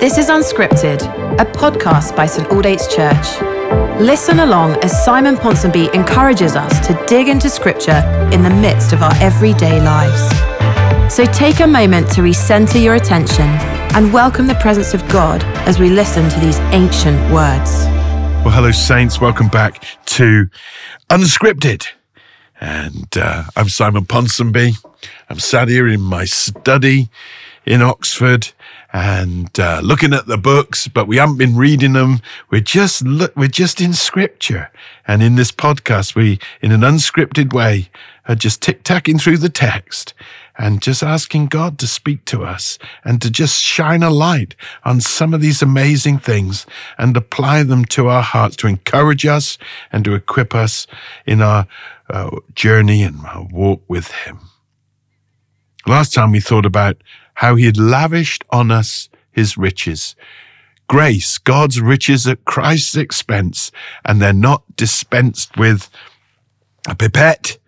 This is Unscripted, a podcast by St Aldate's Church. Listen along as Simon Ponsonby encourages us to dig into Scripture in the midst of our everyday lives. So take a moment to recenter your attention and welcome the presence of God as we listen to these ancient words. Well, hello, Saints. Welcome back to Unscripted. And uh, I'm Simon Ponsonby. I'm sat here in my study in Oxford and uh, looking at the books, but we haven't been reading them. We're just we're just in Scripture, and in this podcast, we, in an unscripted way, are just tick tacking through the text and just asking God to speak to us and to just shine a light on some of these amazing things and apply them to our hearts to encourage us and to equip us in our uh, journey and our walk with Him. Last time we thought about how he had lavished on us his riches. Grace, God's riches at Christ's expense, and they're not dispensed with a pipette.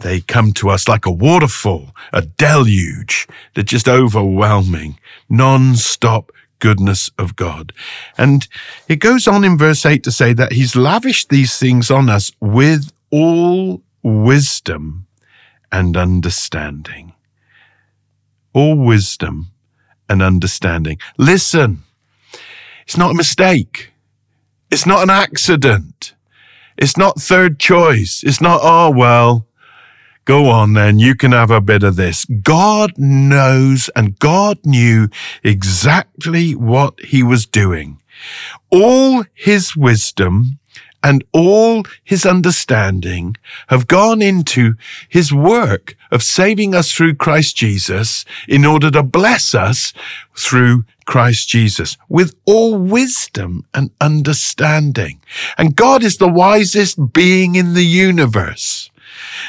They come to us like a waterfall, a deluge. They're just overwhelming, non-stop goodness of God. And it goes on in verse 8 to say that he's lavished these things on us with all wisdom and understanding all wisdom and understanding. Listen, it's not a mistake. It's not an accident. It's not third choice. It's not, oh, well, go on then. You can have a bit of this. God knows and God knew exactly what he was doing. All his wisdom and all his understanding have gone into his work of saving us through Christ Jesus in order to bless us through Christ Jesus with all wisdom and understanding. And God is the wisest being in the universe.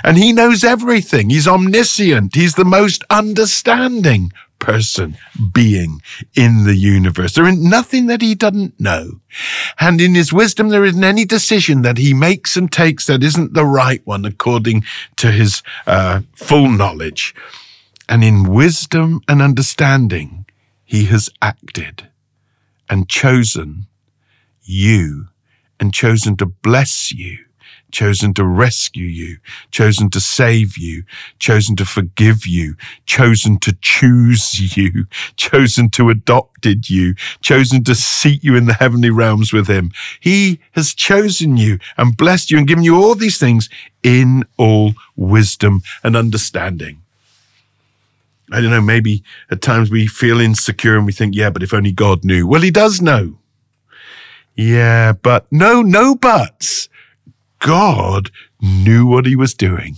And he knows everything. He's omniscient. He's the most understanding person, being in the universe. There isn't nothing that he doesn't know. And in his wisdom, there isn't any decision that he makes and takes that isn't the right one according to his uh, full knowledge. And in wisdom and understanding, he has acted and chosen you and chosen to bless you chosen to rescue you, chosen to save you, chosen to forgive you, chosen to choose you, chosen to adopted you, chosen to seat you in the heavenly realms with him. He has chosen you and blessed you and given you all these things in all wisdom and understanding. I don't know, maybe at times we feel insecure and we think, yeah, but if only God knew. Well, he does know. Yeah, but no, no buts. God knew what he was doing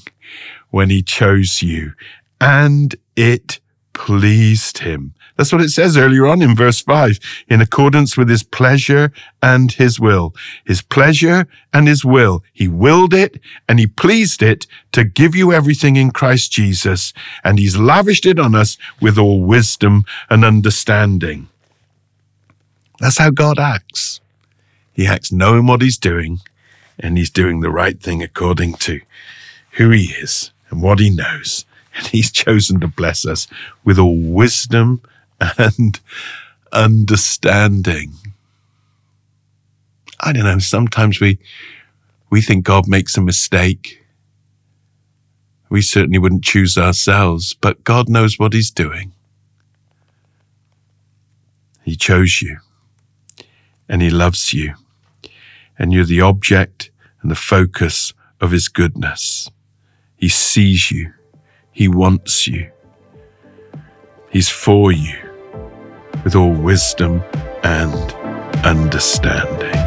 when he chose you and it pleased him. That's what it says earlier on in verse five, in accordance with his pleasure and his will. His pleasure and his will. He willed it and he pleased it to give you everything in Christ Jesus. And he's lavished it on us with all wisdom and understanding. That's how God acts. He acts knowing what he's doing and he's doing the right thing according to who he is and what he knows. And he's chosen to bless us with all wisdom and understanding. I don't know, sometimes we, we think God makes a mistake. We certainly wouldn't choose ourselves, but God knows what he's doing. He chose you and he loves you and you're the object and the focus of his goodness. He sees you. He wants you. He's for you with all wisdom and understanding.